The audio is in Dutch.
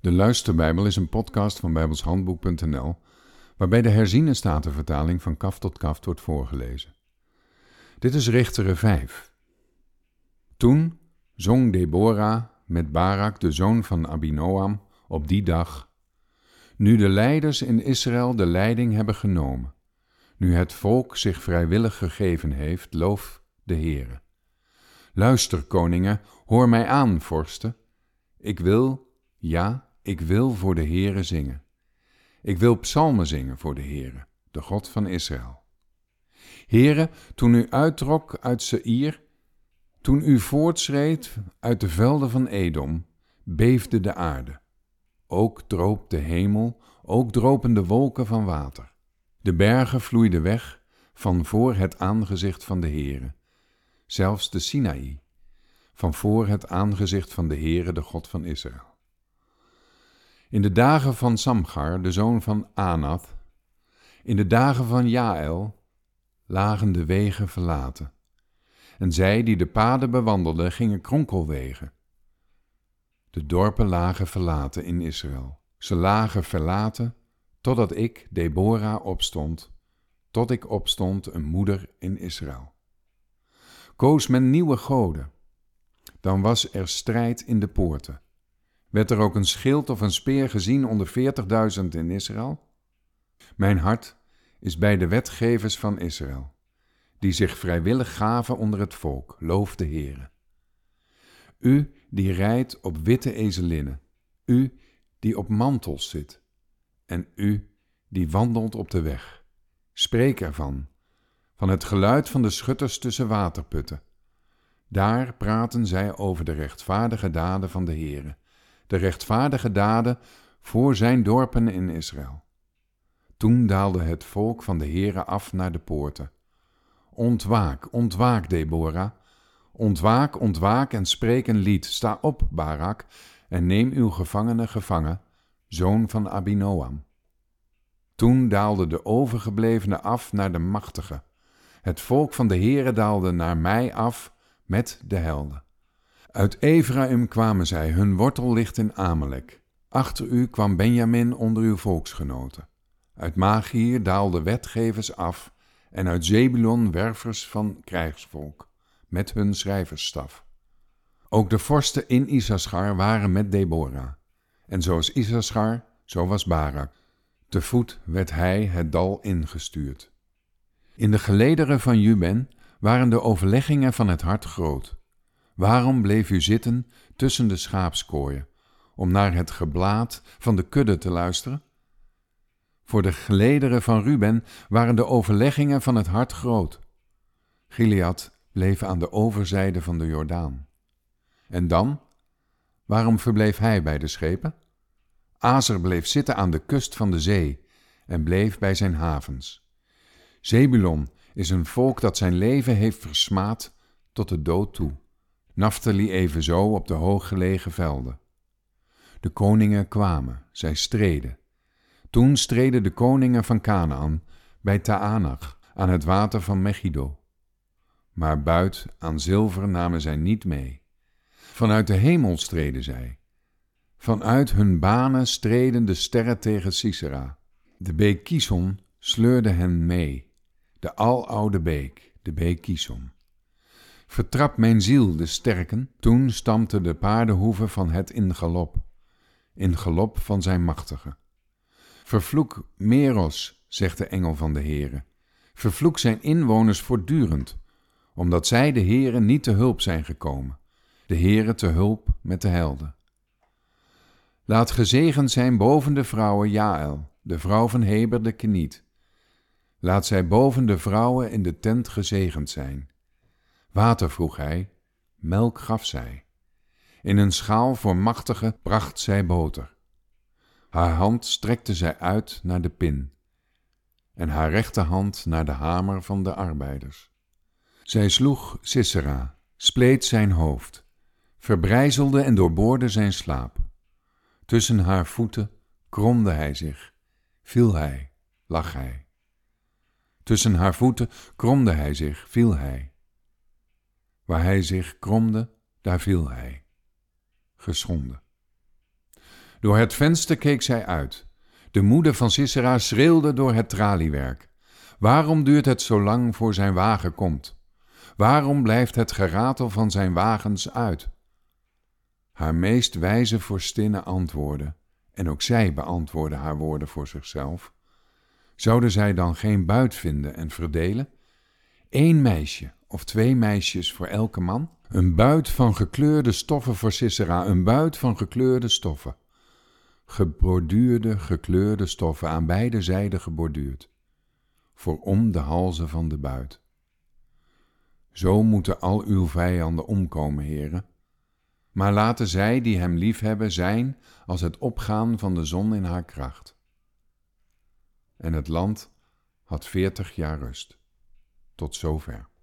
De Luisterbijbel is een podcast van bijbelshandboek.nl, waarbij de herziene statenvertaling van kaf tot kaf wordt voorgelezen. Dit is Richteren 5. Toen zong Deborah met Barak, de zoon van Abinoam, op die dag, nu de leiders in Israël de leiding hebben genomen, nu het volk zich vrijwillig gegeven heeft, loof de Heere. Luister, koningen, hoor mij aan, vorsten. Ik wil, ja, ik wil voor de Heere zingen. Ik wil psalmen zingen voor de Heere, de God van Israël. Heere, toen u uittrok uit Seir, toen u voortschreed uit de velden van Edom, beefde de aarde. Ook droop de hemel, ook dropen de wolken van water. De bergen vloeiden weg van voor het aangezicht van de Heere, zelfs de Sinaï, van voor het aangezicht van de Heere, de God van Israël. In de dagen van Samgar, de zoon van Anath, in de dagen van Jaël, lagen de wegen verlaten. En zij die de paden bewandelden, gingen kronkelwegen. De dorpen lagen verlaten in Israël. Ze lagen verlaten totdat ik, Deborah, opstond, tot ik opstond, een moeder in Israël. Koos men nieuwe goden, dan was er strijd in de poorten. Werd er ook een schild of een speer gezien onder veertigduizend in Israël? Mijn hart is bij de wetgevers van Israël, die zich vrijwillig gaven onder het volk, loof de Heere. U die rijdt op witte ezelinnen, u die op mantels zit, en u die wandelt op de weg. Spreek ervan, van het geluid van de schutters tussen waterputten. Daar praten zij over de rechtvaardige daden van de Heere, de rechtvaardige daden voor zijn dorpen in Israël. Toen daalde het volk van de Heere af naar de poorten. Ontwaak, ontwaak, Deborah. Ontwaak, ontwaak en spreek een lied. Sta op, Barak, en neem uw gevangene gevangen, zoon van Abinoam. Toen daalde de overgeblevene af naar de machtige. Het volk van de Heere daalde naar mij af met de helden. Uit Ephraim kwamen zij, hun wortel ligt in Amalek. Achter u kwam Benjamin onder uw volksgenoten. Uit Magier daalden wetgevers af en uit Zebulon wervers van krijgsvolk, met hun schrijversstaf. Ook de vorsten in Isaschar waren met Deborah. En zoals Isaschar, zo was Barak. Te voet werd hij het dal ingestuurd. In de gelederen van Juben waren de overleggingen van het hart groot. Waarom bleef u zitten tussen de schaapskooien, om naar het geblaat van de kudde te luisteren? Voor de gelederen van Ruben waren de overleggingen van het hart groot. Gilead bleef aan de overzijde van de Jordaan. En dan? Waarom verbleef hij bij de schepen? Azer bleef zitten aan de kust van de zee en bleef bij zijn havens. Zebulon is een volk dat zijn leven heeft versmaad tot de dood toe. Naftali evenzo op de hooggelegen velden. De koningen kwamen, zij streden. Toen streden de koningen van Canaan bij Taanach aan het water van Megiddo. Maar buit aan zilver namen zij niet mee. Vanuit de hemel streden zij. Vanuit hun banen streden de sterren tegen Sisera. De beek Kison sleurde hen mee. De aloude beek, de beek Kison. Vertrap mijn ziel de sterken, toen stampte de paardenhoeven van het in galop, in galop van zijn machtige. Vervloek Meros, zegt de engel van de Heere. Vervloek zijn inwoners voortdurend, omdat zij de Heere niet te hulp zijn gekomen, de Heere te hulp met de helden. Laat gezegend zijn boven de vrouwen Jaël, de vrouw van Heber de Keniet. Laat zij boven de vrouwen in de tent gezegend zijn. Water vroeg hij, melk gaf zij. In een schaal voor machtige bracht zij boter. Haar hand strekte zij uit naar de pin, en haar rechterhand naar de hamer van de arbeiders. Zij sloeg Sisera, spleet zijn hoofd, verbrijzelde en doorboorde zijn slaap. Tussen haar voeten kromde hij zich, viel hij, lag hij. Tussen haar voeten kromde hij zich, viel hij. Waar hij zich kromde, daar viel hij, geschonden. Door het venster keek zij uit. De moeder van Sisera schreeuwde door het traliewerk. Waarom duurt het zo lang voor zijn wagen komt? Waarom blijft het geratel van zijn wagens uit? Haar meest wijze vorstinnen antwoordden, en ook zij beantwoordde haar woorden voor zichzelf. Zouden zij dan geen buit vinden en verdelen? Eén meisje of twee meisjes voor elke man? Een buit van gekleurde stoffen voor Sisera, een buit van gekleurde stoffen. Geborduurde, gekleurde stoffen, aan beide zijden geborduurd, voor om de halzen van de buit. Zo moeten al uw vijanden omkomen, heren. Maar laten zij die hem liefhebben zijn als het opgaan van de zon in haar kracht. En het land had veertig jaar rust. Tot zover.